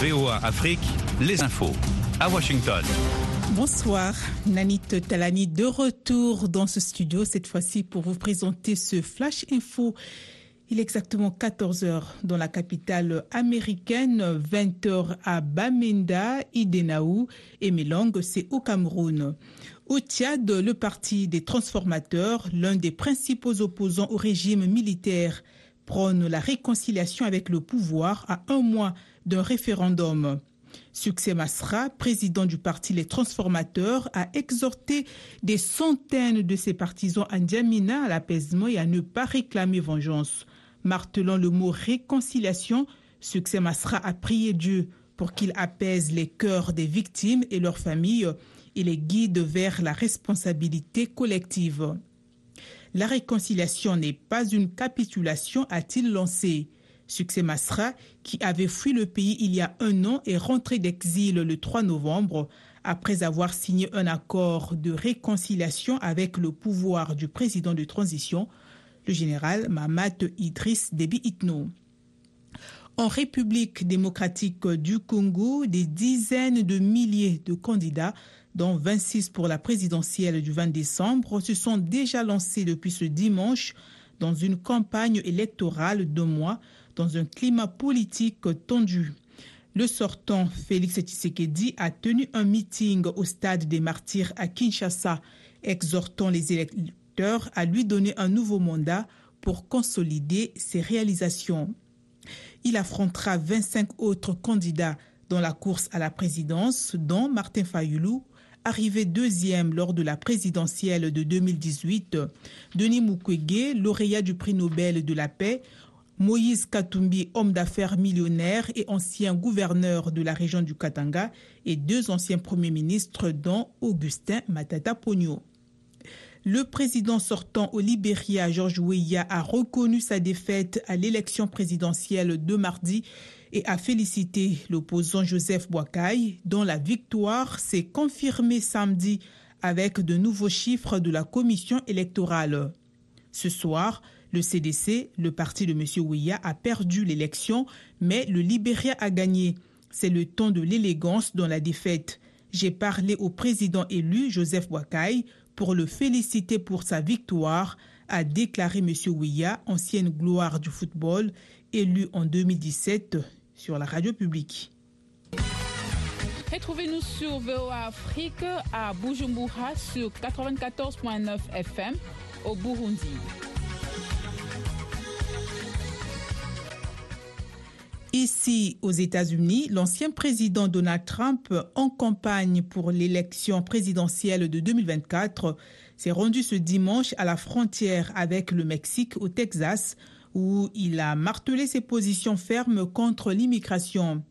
VOA Afrique, les infos. À Washington. Bonsoir, Nanit Talani de retour dans ce studio, cette fois-ci pour vous présenter ce Flash Info. Il est exactement 14h dans la capitale américaine, 20h à Bamenda, Idenaou et Melong, c'est au Cameroun. Au Tchad, le parti des transformateurs, l'un des principaux opposants au régime militaire, prône la réconciliation avec le pouvoir à un mois d'un référendum. Succès Masra, président du parti Les Transformateurs, a exhorté des centaines de ses partisans à à l'apaisement et à ne pas réclamer vengeance. Martelant le mot réconciliation, Succès Masra a prié Dieu pour qu'il apaise les cœurs des victimes et leurs familles et les guide vers la responsabilité collective. La réconciliation n'est pas une capitulation, a-t-il lancé. Succès Masra, qui avait fui le pays il y a un an, est rentré d'exil le 3 novembre après avoir signé un accord de réconciliation avec le pouvoir du président de transition, le général Mamat Idriss Déby Itno. En République démocratique du Congo, des dizaines de milliers de candidats dont 26 pour la présidentielle du 20 décembre, se sont déjà lancés depuis ce dimanche dans une campagne électorale de mois dans un climat politique tendu. Le sortant Félix Tshisekedi a tenu un meeting au stade des martyrs à Kinshasa, exhortant les électeurs à lui donner un nouveau mandat pour consolider ses réalisations. Il affrontera 25 autres candidats dans la course à la présidence, dont Martin Fayoulou, arrivé deuxième lors de la présidentielle de 2018, Denis Mukwege, lauréat du prix Nobel de la paix, Moïse Katumbi, homme d'affaires millionnaire et ancien gouverneur de la région du Katanga, et deux anciens premiers ministres, dont Augustin Matata Pogno. Le président sortant au Libéria, Georges Weah, a reconnu sa défaite à l'élection présidentielle de mardi et a félicité l'opposant Joseph Boakai, dont la victoire s'est confirmée samedi avec de nouveaux chiffres de la commission électorale. Ce soir, le CDC, le parti de M. Ouya, a perdu l'élection, mais le Libéria a gagné. C'est le ton de l'élégance dans la défaite. J'ai parlé au président élu, Joseph Boakai, pour le féliciter pour sa victoire, a déclaré M. Ouya, ancienne gloire du football, élu en 2017 sur la radio publique. Retrouvez-nous sur VOA Afrique à Bujumbura sur 94.9 FM au Burundi. Ici, aux États-Unis, l'ancien président Donald Trump, en campagne pour l'élection présidentielle de 2024, s'est rendu ce dimanche à la frontière avec le Mexique au Texas, où il a martelé ses positions fermes contre l'immigration.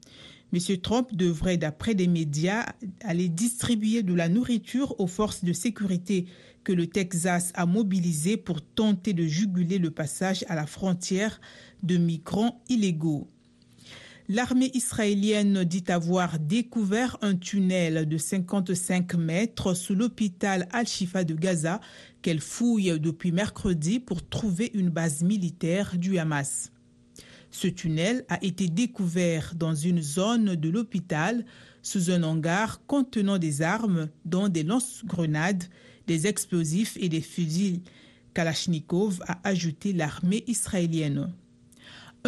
M. Trump devrait, d'après des médias, aller distribuer de la nourriture aux forces de sécurité que le Texas a mobilisées pour tenter de juguler le passage à la frontière de migrants illégaux. L'armée israélienne dit avoir découvert un tunnel de 55 mètres sous l'hôpital Al-Shifa de Gaza qu'elle fouille depuis mercredi pour trouver une base militaire du Hamas. Ce tunnel a été découvert dans une zone de l'hôpital sous un hangar contenant des armes dont des lance-grenades, des explosifs et des fusils Kalachnikov, a ajouté l'armée israélienne.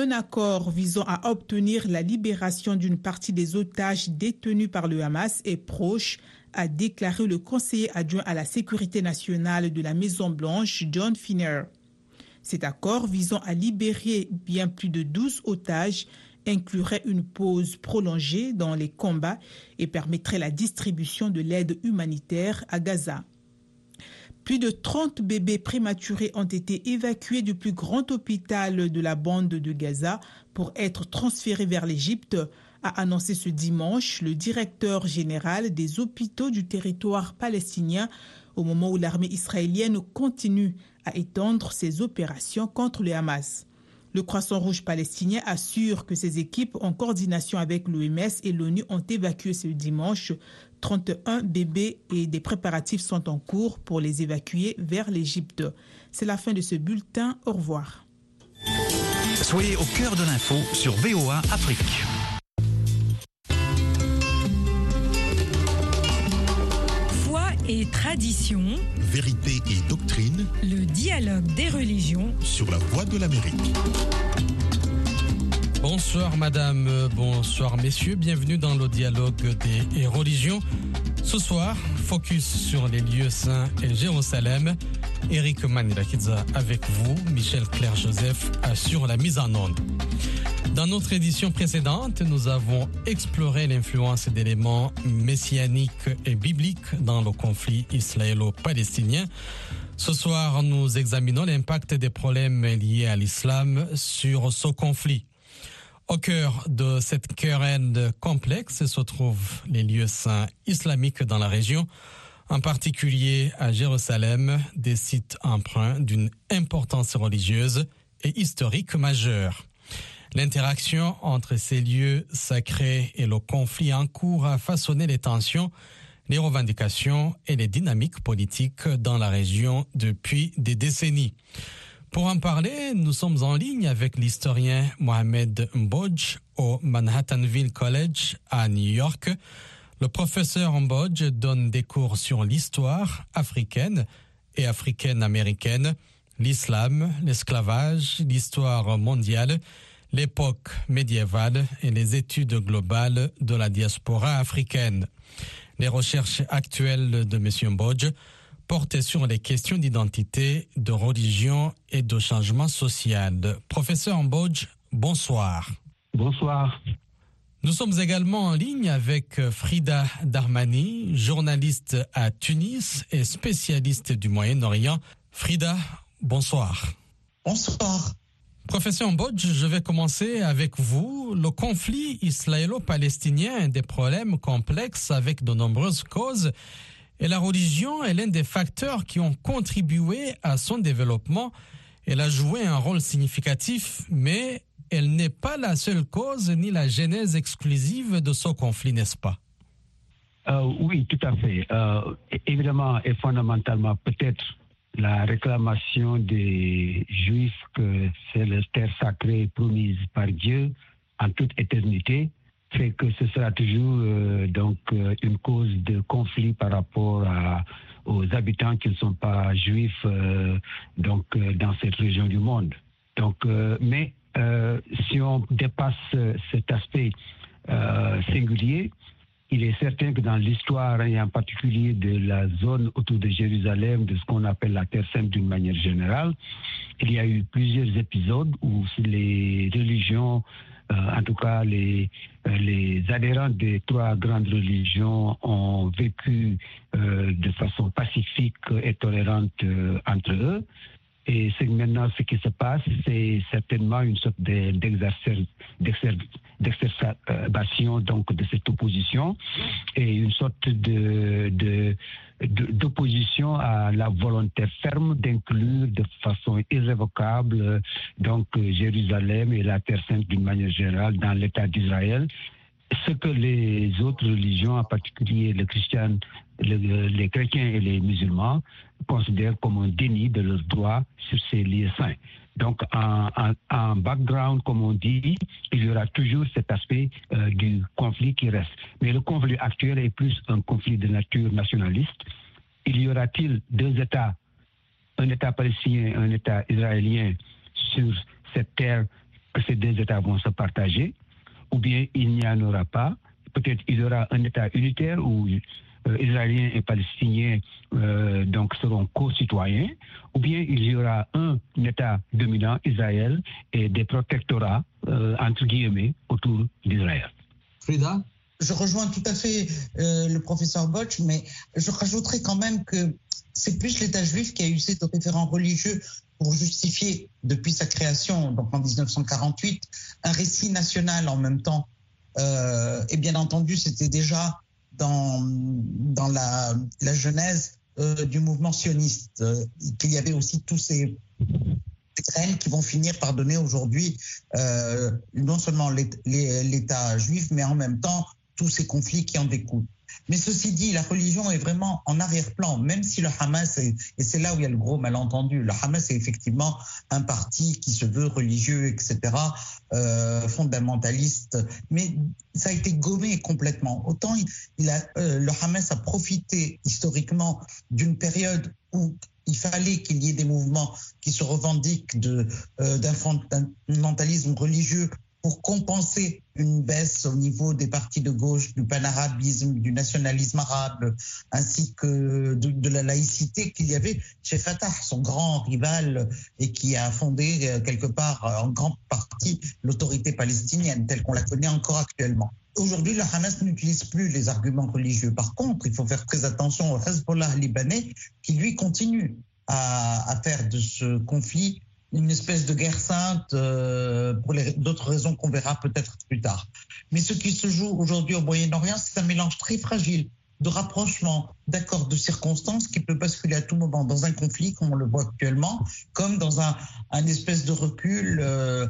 Un accord visant à obtenir la libération d'une partie des otages détenus par le Hamas est proche, a déclaré le conseiller adjoint à la sécurité nationale de la Maison-Blanche, John Finner. Cet accord visant à libérer bien plus de 12 otages inclurait une pause prolongée dans les combats et permettrait la distribution de l'aide humanitaire à Gaza. Plus de 30 bébés prématurés ont été évacués du plus grand hôpital de la bande de Gaza pour être transférés vers l'Égypte, a annoncé ce dimanche le directeur général des hôpitaux du territoire palestinien au moment où l'armée israélienne continue à étendre ses opérations contre le Hamas. Le Croissant Rouge palestinien assure que ses équipes, en coordination avec l'OMS et l'ONU, ont évacué ce dimanche 31 bébés et des préparatifs sont en cours pour les évacuer vers l'Égypte. C'est la fin de ce bulletin. Au revoir. Soyez au cœur de l'info sur VOA Afrique. Foi et tradition. Vérité et doctrine. Le dialogue des religions. Sur la voie de l'Amérique. Bonsoir madame, bonsoir messieurs, bienvenue dans le dialogue des religions. Ce soir, focus sur les lieux saints et Jérusalem. Eric Manirakidza avec vous, Michel Claire Joseph assure la mise en onde. Dans notre édition précédente, nous avons exploré l'influence d'éléments messianiques et bibliques dans le conflit israélo-palestinien. Ce soir, nous examinons l'impact des problèmes liés à l'islam sur ce conflit. Au cœur de cette querelle complexe se trouvent les lieux saints islamiques dans la région, en particulier à Jérusalem, des sites emprunts d'une importance religieuse et historique majeure. L'interaction entre ces lieux sacrés et le conflit en cours a façonné les tensions, les revendications et les dynamiques politiques dans la région depuis des décennies. Pour en parler, nous sommes en ligne avec l'historien Mohamed Mbodj au Manhattanville College à New York. Le professeur Mbodj donne des cours sur l'histoire africaine et africaine-américaine, l'islam, l'esclavage, l'histoire mondiale l'époque médiévale et les études globales de la diaspora africaine. Les recherches actuelles de M. Mbodge portaient sur les questions d'identité, de religion et de changement social. Professeur Mbodge, bonsoir. Bonsoir. Nous sommes également en ligne avec Frida Darmani, journaliste à Tunis et spécialiste du Moyen-Orient. Frida, bonsoir. Bonsoir. Professeur Mbodj, je vais commencer avec vous. Le conflit israélo-palestinien a des problèmes complexes avec de nombreuses causes et la religion est l'un des facteurs qui ont contribué à son développement. Elle a joué un rôle significatif, mais elle n'est pas la seule cause ni la genèse exclusive de ce conflit, n'est-ce pas? Euh, Oui, tout à fait. Euh, évidemment et fondamentalement, peut-être la réclamation des Juifs que c'est la terre sacrée promise par Dieu en toute éternité fait que ce sera toujours euh, donc euh, une cause de conflit par rapport aux habitants qui ne sont pas juifs euh, donc dans cette région du monde. Donc, mais si on dépasse cet aspect singulier, il est certain que dans l'histoire, et en particulier de la zone autour de Jérusalem, de ce qu'on appelle la Terre Sainte d'une manière générale, il y a eu plusieurs épisodes où les religions, euh, en tout cas les, euh, les adhérents des trois grandes religions, ont vécu euh, de façon pacifique et tolérante entre eux. Et maintenant ce qui se passe, c'est certainement une sorte d'exacerbation donc de cette opposition et une sorte de, d'opposition à la volonté ferme d'inclure de façon irrévocable donc Jérusalem et la Terre Sainte d'une manière générale dans l'État d'Israël. Ce que les autres religions, en particulier les chrétiens, les, chrétiens et les musulmans, considèrent comme un déni de leurs droits sur ces lieux saints. Donc, en, background, comme on dit, il y aura toujours cet aspect euh, du conflit qui reste. Mais le conflit actuel est plus un conflit de nature nationaliste. Il y aura-t-il deux États, un État palestinien, un État israélien sur cette terre que ces deux États vont se partager? Ou bien il n'y en aura pas? Peut-être il y aura un État unitaire euh, Israéliens et Palestiniens euh, donc seront co-citoyens, ou bien il y aura un État dominant, Israël, et des protectorats, euh, entre guillemets, autour d'Israël. Frida? Je rejoins tout à fait le professeur Botch, mais je rajouterai quand même que c'est plus l'État juif qui a usé de référents religieux pour justifier, depuis sa création, donc en 1948, un récit national en même temps. Euh, et bien entendu, c'était déjà dans, la, genèse euh, du mouvement sioniste euh, qu'il y avait aussi tous ces, graines qui vont finir par donner aujourd'hui non seulement l'État juif, mais en même temps tous ces conflits qui en découlent. Mais ceci dit, la religion est vraiment en arrière-plan, même si le Hamas, et c'est là où il y a le gros malentendu, le Hamas est effectivement un parti qui se veut religieux, etc., euh, fondamentaliste, mais ça a été gommé complètement. Autant euh, le Hamas a profité historiquement d'une période où il fallait qu'il y ait des mouvements qui se revendiquent euh, d'un fondamentalisme religieux pour compenser une baisse au niveau des partis de gauche, du panarabisme, du nationalisme arabe, ainsi que de, la laïcité qu'il y avait chez Fatah, son grand rival et qui a fondé euh, quelque part euh, en grande partie l'autorité palestinienne telle qu'on la connaît encore actuellement. Aujourd'hui, le Hamas n'utilise plus les arguments religieux. Par contre, il faut faire très attention au Hezbollah libanais qui, lui, continue à, à faire de ce conflit une espèce de guerre sainte euh, pour d'autres raisons qu'on verra peut-être plus tard. Mais ce qui se joue aujourd'hui au Moyen-Orient, c'est un mélange très fragile de rapprochement, d'accords de circonstances qui peut basculer à tout moment dans un conflit, comme on le voit actuellement, comme dans un, espèce de recul. Euh,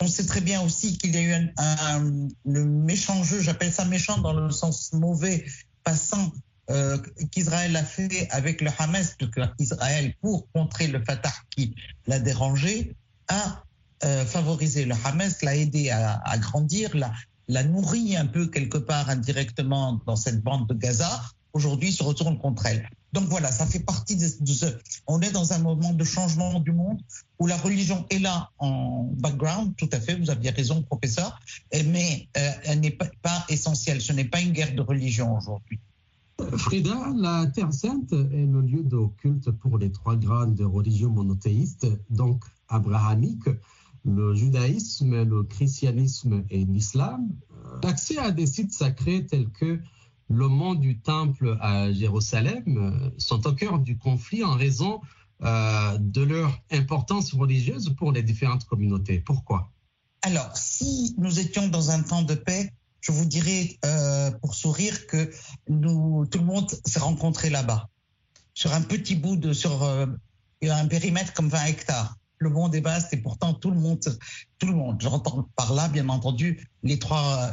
on sait très bien aussi qu'il y a eu un, un, le méchant jeu, j'appelle ça méchant dans le sens mauvais, passant euh, qu'Israël a fait avec le Hamas, que Israël, pour contrer le Fatah qui l'a dérangé, a euh, favorisé le Hamas, l'a aidé à, grandir, l'a, nourri un peu quelque part indirectement dans cette bande de Gaza. Aujourd'hui, se retourne contre elle. Donc voilà, ça fait partie de, de, ce. On est dans un moment de changement du monde où la religion est là en background, tout à fait, vous aviez raison, professeur, mais euh, elle n'est pas essentielle. Ce n'est pas une guerre de religion aujourd'hui. Frida, la Terre Sainte est le lieu de culte pour les trois grandes religions monothéistes, donc abrahamiques, le judaïsme, le christianisme et l'islam. L'accès à des sites sacrés tels que le mont du Temple à Jérusalem sont au cœur du conflit en raison euh, de leur importance religieuse pour les différentes communautés. Pourquoi? Alors, si nous étions dans un temps de paix, je vous dirais euh, pour sourire que tout le monde s'est rencontré là-bas, sur un petit bout de, sur euh, un périmètre comme 20 hectares. Le monde est vaste et pourtant tout le monde, tout le monde. J'entends par là, bien entendu, les trois,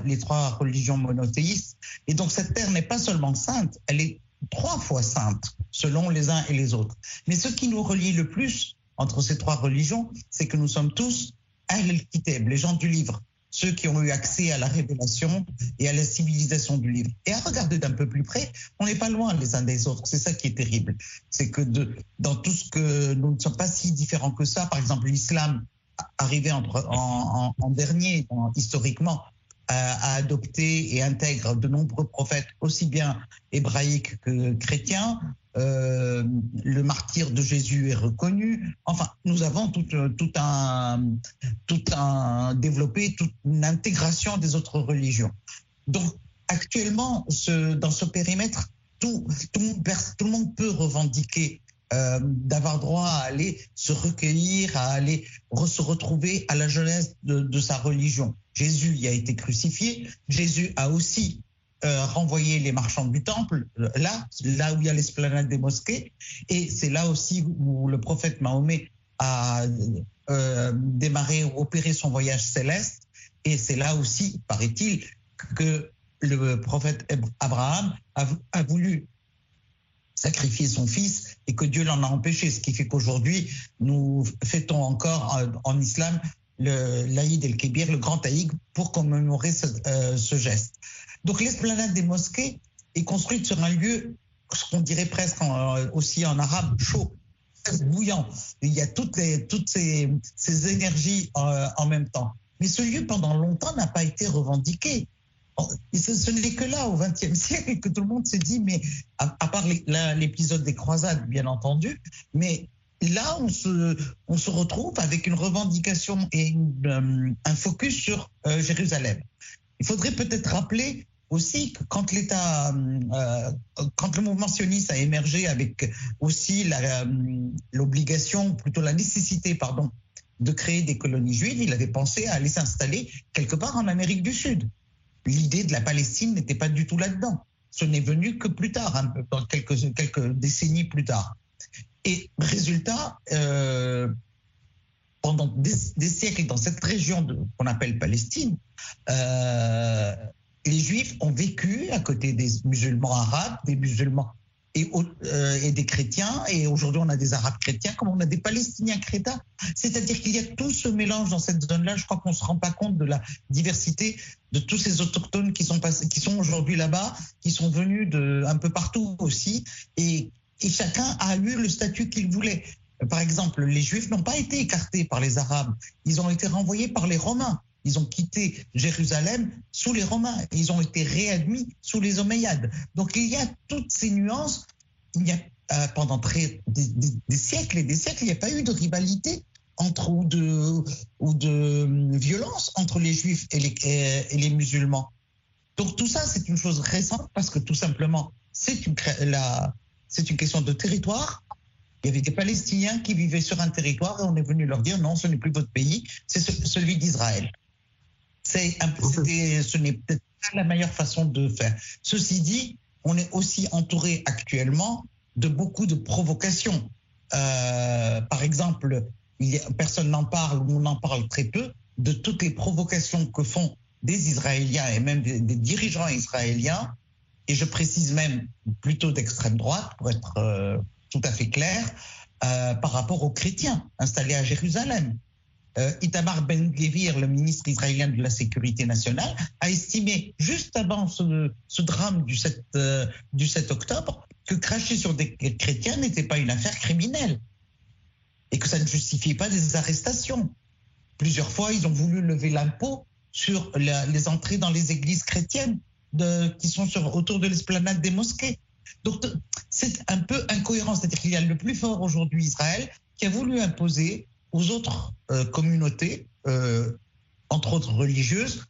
religions monothéistes. Et donc cette terre n'est pas seulement sainte, elle est trois fois sainte, selon les uns et les autres. Mais ce qui nous relie le plus entre ces trois religions, c'est que nous sommes tous Ahl-Kitab, les gens du livre ceux qui ont eu accès à la révélation et à la civilisation du livre. Et à regarder d'un peu plus près, on n'est pas loin les uns des autres. C'est ça qui est terrible. C'est que dans tout ce que nous ne sommes pas si différents que ça, par exemple l'islam arrivé en, dernier en, historiquement a adopté et intègre de nombreux prophètes aussi bien hébraïques que chrétiens, euh, le martyr de Jésus est reconnu. Enfin, nous avons tout, tout, un, tout un développé, toute une intégration des autres religions. Donc, actuellement, dans ce périmètre, tout, tout, tout le monde peut revendiquer euh, d'avoir droit à aller se recueillir, à aller se retrouver à la jeunesse de, sa religion. Jésus y a été crucifié. Jésus a aussi euh, renvoyer les marchands du temple, euh, là, là où il y a l'esplanade des mosquées. Et c'est là aussi où le prophète Mahomet a démarré ou opéré son voyage céleste. Et c'est là aussi, paraît-il, que le prophète Abraham a voulu sacrifier son fils et que Dieu l'en a empêché, ce qui fait qu'aujourd'hui, nous fêtons encore en, en islam l'Aïd el-Kébir, le grand Aïd, pour commémorer ce, euh, ce geste. Donc l'esplanade des mosquées est construite sur un lieu, ce qu'on dirait presque euh, aussi en arabe, chaud, bouillant. Il y a toutes, ces, énergies euh, en même temps. Mais ce lieu, pendant longtemps, n'a pas été revendiqué. Et ce, n'est que là, au XXe siècle, que tout le monde s'est dit, mais à, part l'épisode des croisades, bien entendu, mais là, on se, retrouve avec une revendication et euh, un focus sur euh, Jérusalem. Il faudrait peut-être rappeler aussi que quand euh, quand le mouvement sioniste a émergé avec aussi l'obligation, plutôt la nécessité, pardon, de créer des colonies juives, il avait pensé à aller s'installer quelque part en Amérique du Sud. L'idée de la Palestine n'était pas du tout là-dedans. Ce n'est venu que plus tard, hein, quelques, décennies plus tard. Et résultat, euh, pendant des, des, siècles dans cette région qu'on appelle Palestine, euh, les juifs ont vécu à côté des musulmans arabes, des musulmans et, euh, et des chrétiens, et aujourd'hui on a des arabes chrétiens, comme on a des palestiniens chrétiens. C'est-à-dire qu'il y a tout ce mélange dans cette zone-là. Je crois qu'on ne se rend pas compte de la diversité de tous ces autochtones qui sont, qui sont aujourd'hui là-bas, qui sont venus de un peu partout aussi, et chacun a eu le statut qu'il voulait. Par exemple, les Juifs n'ont pas été écartés par les Arabes, ils ont été renvoyés par les Romains. Ils ont quitté Jérusalem sous les Romains. Ils ont été réadmis sous les Omeyyades. Donc il y a toutes ces nuances. Il y a euh, pendant très, des, siècles et des siècles, il n'y a pas eu de rivalité entre ou de, ou de violence entre les Juifs et les, et les musulmans. Donc tout ça, c'est une chose récente parce que tout simplement, c'est une, une question de territoire. Il y avait des Palestiniens qui vivaient sur un territoire et on est venu leur dire non, ce n'est plus votre pays, c'est celui d'Israël. C'est ce n'est peut-être pas la meilleure façon de faire. Ceci dit, on est aussi entouré actuellement de beaucoup de provocations. Euh, par exemple, personne n'en parle ou on en parle très peu de toutes les provocations que font des Israéliens et même des, des dirigeants israéliens, et je précise même plutôt d'extrême droite pour être euh, tout à fait clair, euh, par rapport aux chrétiens installés à Jérusalem. Euh, Itamar Ben-Gvir, le ministre israélien de la Sécurité nationale, a estimé juste avant ce, drame du 7, euh, du 7 octobre que cracher sur des chrétiens n'était pas une affaire criminelle et que ça ne justifiait pas des arrestations. Plusieurs fois, ils ont voulu lever l'impôt sur les entrées dans les églises chrétiennes qui sont autour de l'esplanade des mosquées. Donc, c'est un peu incohérent. C'est-à-dire qu'il y a le plus fort aujourd'hui, Israël, qui a voulu imposer aux autres euh, communautés, euh, entre autres religieuses,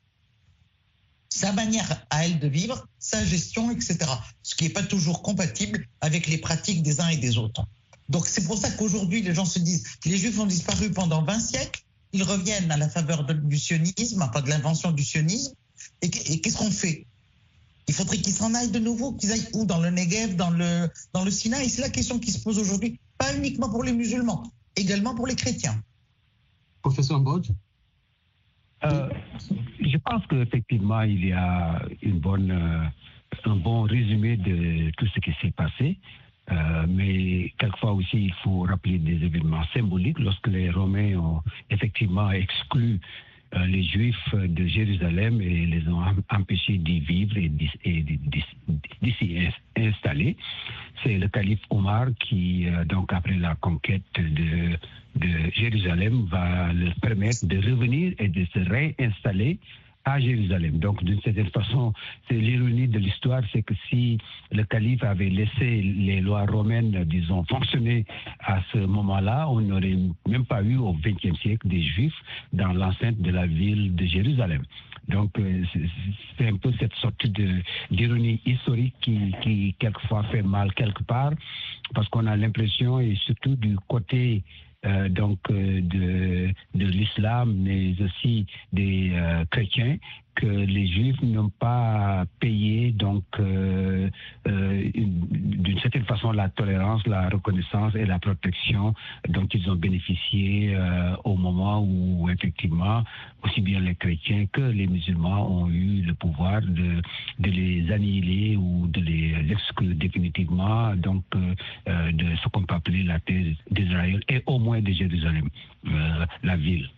sa manière à elle de vivre, sa gestion, etc. Ce qui n'est pas toujours compatible avec les pratiques des uns et des autres. Donc c'est pour ça qu'aujourd'hui, les gens se disent, les Juifs ont disparu pendant 20 siècles, ils reviennent à la faveur du sionisme, enfin de l'invention du sionisme, et, et qu'est-ce qu'on fait? Il faudrait qu'ils s'en aillent de nouveau, qu'ils aillent où? Dans le Negev, dans le, dans le Sinaï? C'est la question qui se pose aujourd'hui, pas uniquement pour les musulmans, également pour les chrétiens. Professeur Bodge euh, Je pense qu'effectivement, il y a une bonne, euh, un bon résumé de tout ce qui s'est passé. Euh, mais quelquefois aussi, il faut rappeler des événements symboliques. Lorsque les Romains ont effectivement exclu euh, les Juifs de Jérusalem et les ont empêchés d'y vivre et d'y s'y installer. C'est le calife Omar qui, euh, donc après la conquête de, Jérusalem, va leur permettre de revenir et de se réinstaller à Jérusalem. Donc, d'une certaine façon, c'est l'histoire, c'est que si le calife avait laissé les lois romaines, disons, fonctionner à ce moment-là, on n'aurait même pas eu au XXe siècle des Juifs dans l'enceinte de la ville de Jérusalem. Donc, euh, c'est un peu cette sorte d'ironie historique qui, quelquefois, fait mal quelque part, parce qu'on a l'impression, et surtout du côté euh, donc euh, de, de l'islam, mais aussi des chrétiens, que les Juifs n'ont pas payé donc euh, euh, d'une certaine façon la tolérance, la reconnaissance et la protection dont ils ont bénéficié euh, au moment où effectivement aussi bien les chrétiens que les musulmans ont eu le pouvoir de, les annihiler ou de les exclure définitivement donc de ce qu'on peut appeler la terre d'Israël et au moins de Jérusalem, la ville.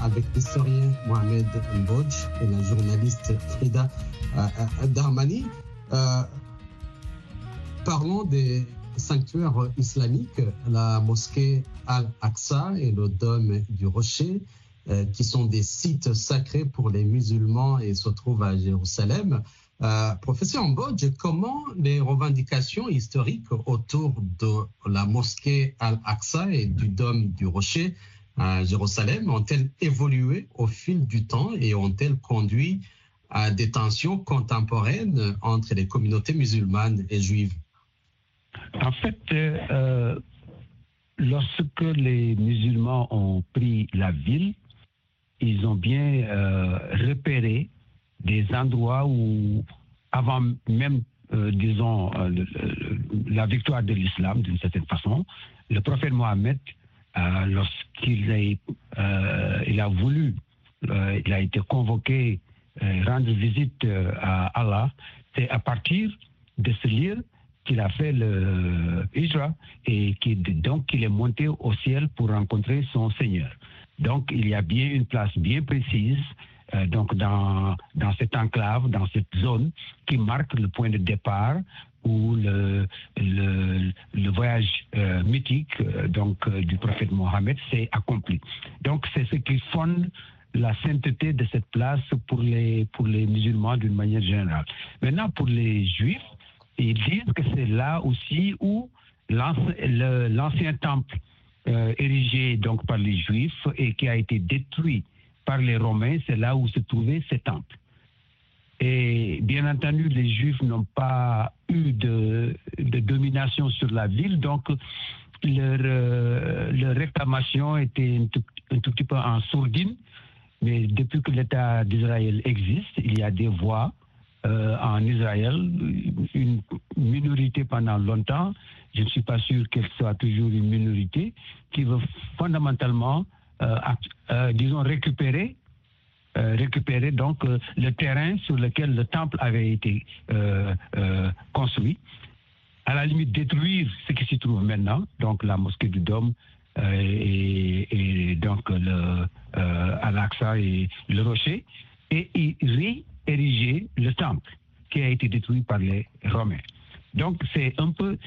Avec l'historien Mohamed Mbodj et la journaliste Frida Darmani. Euh, parlons des sanctuaires islamiques, la mosquée Al-Aqsa et le dôme du Rocher, euh, qui sont des sites sacrés pour les musulmans et se trouvent à Jérusalem. Euh, professeur Mbodj, comment les revendications historiques autour de la mosquée Al-Aqsa et du dôme du Rocher à Jérusalem ont-elles évolué au fil du temps et ont-elles conduit à des tensions contemporaines entre les communautés musulmanes et juives? En fait, euh, lorsque les musulmans ont pris la ville, ils ont bien euh, repéré des endroits où, avant même, euh, disons, la victoire de l'islam, d'une certaine façon, le prophète Mohammed, euh, lorsqu'il a, euh, il a voulu, euh, il a été convoqué euh, rendre visite euh, à Allah, c'est à partir de ce lieu qu'il a fait le Hijra et qui, donc qu'il est monté au ciel pour rencontrer son Seigneur. Donc il y a bien une place bien précise donc dans, dans cette enclave, dans cette zone qui marque le point de départ où le, voyage euh, mythique euh, donc euh, du prophète Mohammed s'est accompli. Donc c'est ce qui fonde la sainteté de cette place pour les, pour les musulmans d'une manière générale. Maintenant, pour les juifs, ils disent que c'est là aussi où l'ancien le- l'ancien temple érigé donc par les juifs et qui a été détruit par les romains, c'est là où se trouvait ce temple. Et bien entendu, les juifs n'ont pas eu de, domination sur la ville, donc leur, euh, réclamation était un tout, petit peu en sourdine. Mais depuis que l'État d'Israël existe, il y a des voix euh, en Israël, une minorité pendant longtemps, je ne suis pas sûr qu'elle soit toujours une minorité, qui veut fondamentalement, euh, disons, récupérer, récupérer donc euh, le terrain sur lequel le temple avait été euh, euh, construit. À la limite, détruire ce qui s'y trouve maintenant, donc la mosquée du Dôme euh, et, et donc le euh, Al-Aqsa et le Rocher, et y réériger le temple qui a été détruit par les Romains. Donc c'est un peu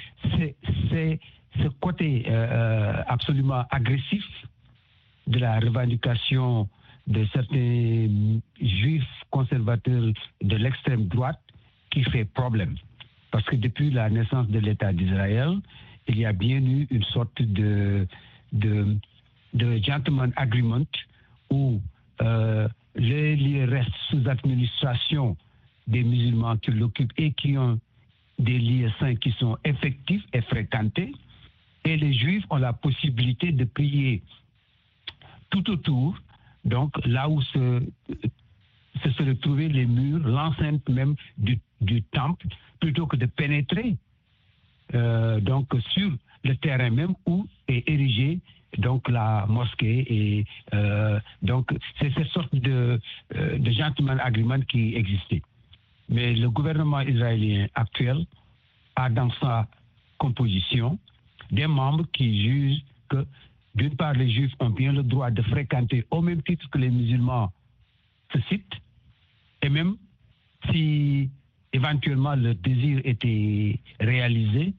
c'est ce côté euh, euh, absolument agressif de la revendication de certains juifs conservateurs de l'extrême droite qui fait problème. Parce que depuis la naissance de l'État d'Israël, il y a bien eu une sorte de, gentleman agreement où euh, les lieux restent sous administration des musulmans qui l'occupent et qui ont des lieux saints qui sont effectifs et fréquentés. Et les juifs ont la possibilité de prier tout autour, donc là où se, se les murs, l'enceinte même du, du temple, plutôt que de pénétrer euh, donc sur le terrain même où est érigée donc la mosquée et euh, donc c'est cette sorte de, euh, de gentleman agreement qui existait. Mais le gouvernement israélien actuel a dans sa composition des membres qui jugent que d'une part les juifs ont bien le droit de fréquenter au même titre que les musulmans ce site. Et même si éventuellement le désir était réalisé,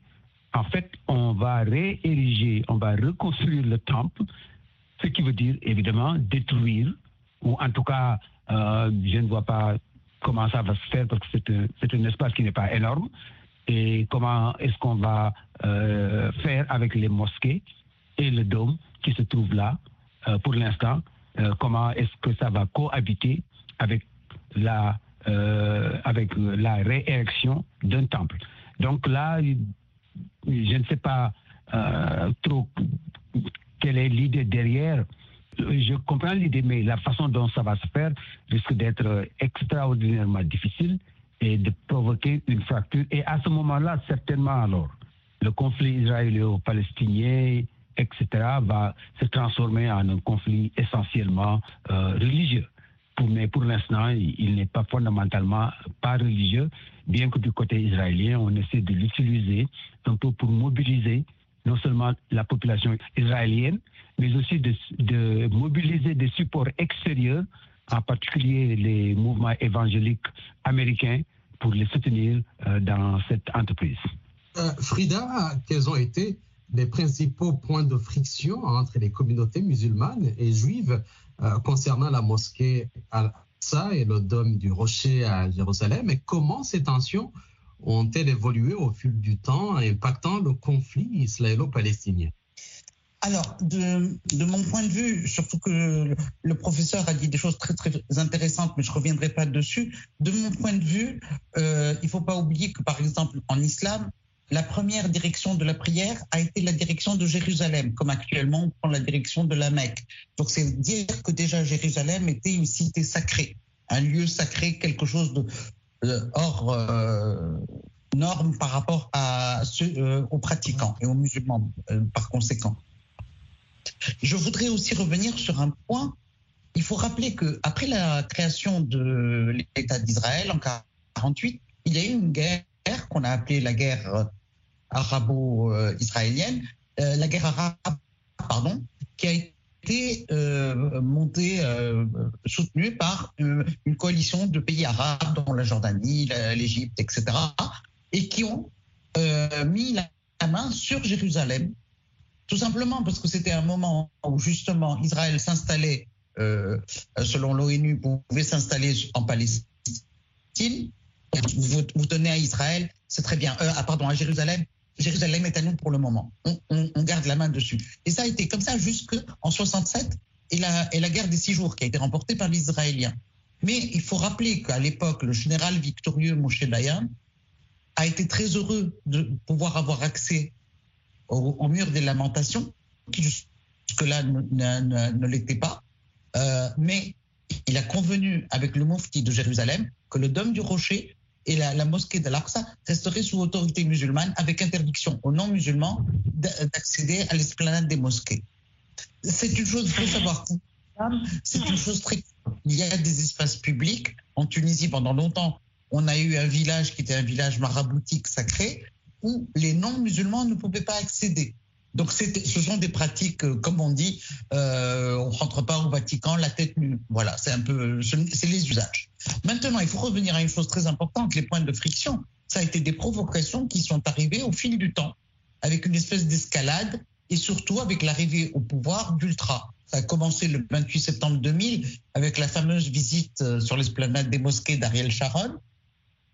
en fait, on va réériger, on va reconstruire le temple, ce qui veut dire évidemment détruire, ou en tout cas, euh, je ne vois pas comment ça va se faire parce que c'est un, un espace qui n'est pas énorme, et comment est-ce qu'on va euh, faire avec les mosquées et le dôme qui se trouve là euh, pour l'instant, euh, comment est-ce que ça va cohabiter avec la, euh, avec la réérection d'un temple. Donc là, je ne sais pas trop quelle est l'idée derrière. Je comprends l'idée, mais la façon dont ça va se faire risque d'être extraordinairement difficile et de provoquer une fracture. Et à ce moment-là, certainement alors, le conflit israélo-palestinien, etc., va se transformer en un conflit essentiellement euh, religieux. Mais pour l'instant, il, n'est pas fondamentalement pas religieux, bien que du côté israélien, on essaie de l'utiliser un peu pour mobiliser non seulement la population israélienne, mais aussi de, mobiliser des supports extérieurs, en particulier les mouvements évangéliques américains, pour les soutenir euh, dans cette entreprise. Euh, Frida, quels ont été les principaux points de friction entre les communautés musulmanes et juives euh, concernant la mosquée Al-Aqsa et le dôme du Rocher à Jérusalem et comment ces tensions ont-elles évolué au fil du temps, impactant le conflit israélo-palestinien alors, de, mon point de vue, surtout que le, professeur a dit des choses très très intéressantes, mais je reviendrai pas dessus. De mon point de vue, euh, il faut pas oublier que par exemple en islam, la première direction de la prière a été la direction de Jérusalem, comme actuellement on prend la direction de la Mecque. Donc c'est dire que déjà Jérusalem était une cité sacrée, un lieu sacré, quelque chose de euh, hors euh, norme par rapport euh, aux pratiquants et aux musulmans par conséquent. Je voudrais aussi revenir sur un point. Il faut rappeler que après la création de l'État d'Israël en 48, il y a eu une guerre qu'on a appelée la guerre arabo-israélienne, euh, la guerre arabe, pardon, qui a été euh, montée, euh, soutenue par une coalition de pays arabes, dont la Jordanie, l'Égypte, etc., et qui ont mis la, main sur Jérusalem, tout simplement parce que c'était un moment où justement Israël s'installait, selon l'ONU, pouvait s'installer en Palestine. Vous, vous tenez à Israël, c'est très bien. Ah, pardon, à Jérusalem. Jérusalem est à nous pour le moment. On, garde la main dessus. Et ça a été comme ça jusqu'en 67 et la, guerre des six jours qui a été remportée par les Israéliens. Mais il faut rappeler qu'à l'époque, le général victorieux Moshe Dayan a été très heureux de pouvoir avoir accès au, mur des lamentations, qui jusque-là ne, l'était pas. Euh, mais il a convenu avec le mufti de Jérusalem que le dôme du rocher et la, mosquée de l'Aqsa resteraient sous autorité musulmane avec interdiction aux non-musulmans d'a- d'accéder à l'esplanade des mosquées. C'est une chose, il faut savoir, c'est une chose très... Il y a des espaces publics. En Tunisie, pendant longtemps, on a eu un village qui était un village maraboutique sacré où les non-musulmans ne pouvaient pas accéder. Donc ce sont des pratiques, euh, comme on dit, euh, on rentre pas au Vatican la tête nue. Voilà, c'est un peu, c'est les usages. Maintenant, il faut revenir à une chose très importante, les points de friction. Ça a été des provocations qui sont arrivées au fil du temps, avec une espèce d'escalade et surtout avec l'arrivée au pouvoir d'Ultra. Ça a commencé le 28 septembre 2000 avec la fameuse visite euh, sur l'esplanade des mosquées d'Ariel Sharon,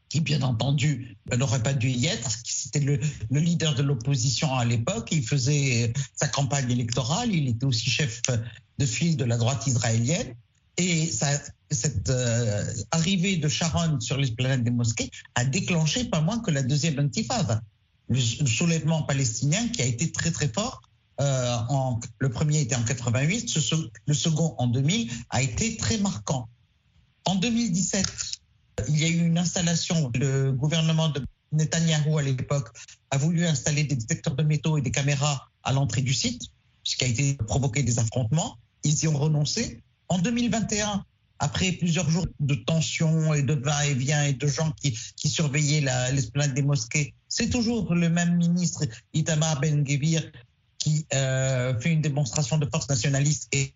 qui bien entendu euh, n'aurait pas dû y être, c'était le, le leader de l'opposition à l'époque, il faisait euh, sa campagne électorale, il était aussi chef de file de la droite israélienne, et cette euh, arrivée de Sharon sur l'esplanade des mosquées a déclenché pas moins que la deuxième intifada, le, soulèvement palestinien qui a été très très fort. Euh, le premier était en 88, ce, se- le second en 2000 a été très marquant. En 2017, il y a eu une installation. Le gouvernement de Netanyahou à l'époque a voulu installer des détecteurs de métaux et des caméras à l'entrée du site, ce qui a été provoqué des affrontements. Ils y ont renoncé. En 2021, après plusieurs jours de tensions et de va-et-vient et de gens qui, surveillaient la- l'esplanade des mosquées, c'est toujours le même ministre, Itamar Ben-Gvir, qui euh, fait une démonstration de force nationaliste et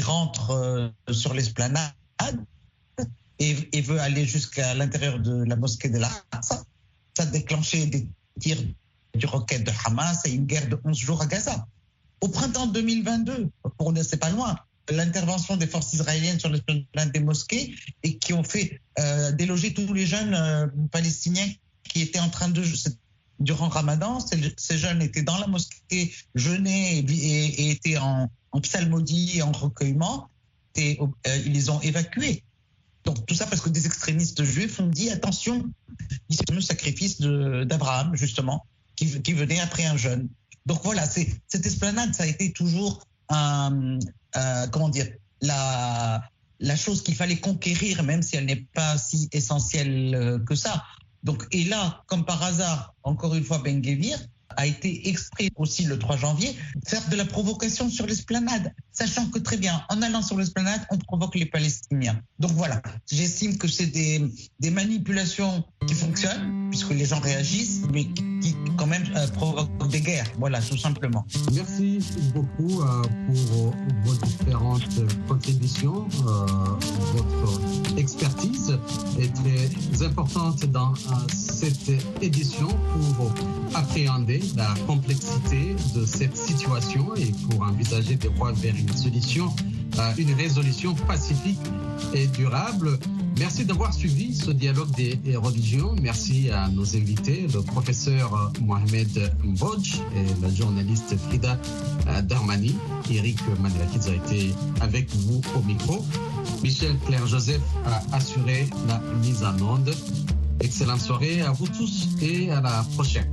rentre euh, sur l'esplanade et, veut aller jusqu'à l'intérieur de la mosquée de l'Aqsa. Ça a déclenché des tirs du roquette de Hamas et une guerre de 11 jours à Gaza. Au printemps 2022, pour ne c'est pas loin, l'intervention des forces israéliennes sur l'esplanade des mosquées et qui ont fait euh, déloger tous les jeunes euh, palestiniens qui étaient en train de durant Ramadan, ces, jeunes étaient dans la mosquée, jeûnaient et, étaient en, en psalmodie et en recueillement, et euh, ils les ont évacués. Donc tout ça parce que des extrémistes juifs ont dit attention, c'est le sacrifice d'Abraham justement, qui, venait après un jeune. Donc voilà, cette esplanade, ça a été toujours un, euh, comment dire, la, la chose qu'il fallait conquérir, même si elle n'est pas si essentielle euh, que ça. Donc, et là, comme par hasard, encore une fois, Ben a été exprès aussi le 3 janvier faire de la provocation sur l'esplanade, sachant que très bien, en allant sur l'esplanade, on provoque les Palestiniens. Donc voilà, j'estime que c'est des, des manipulations qui fonctionnent, puisque les gens réagissent, mais qui quand même euh, provoquent des guerres. Voilà, tout simplement. Merci beaucoup euh, pour vos différentes contributions. Euh, votre expertise est très importante dans euh, cette édition pour appréhender la complexité de cette situation et pour envisager des voies vers une solution, euh, une résolution pacifique et durable. Merci d'avoir suivi ce dialogue des religions. Merci à nos invités, le professeur Mohamed Mbodj et la journaliste Frida Darmani. Eric Manelakidze a été avec vous au micro. Michel Claire Joseph a assuré la mise en onde. Excellente soirée à vous tous et à la prochaine.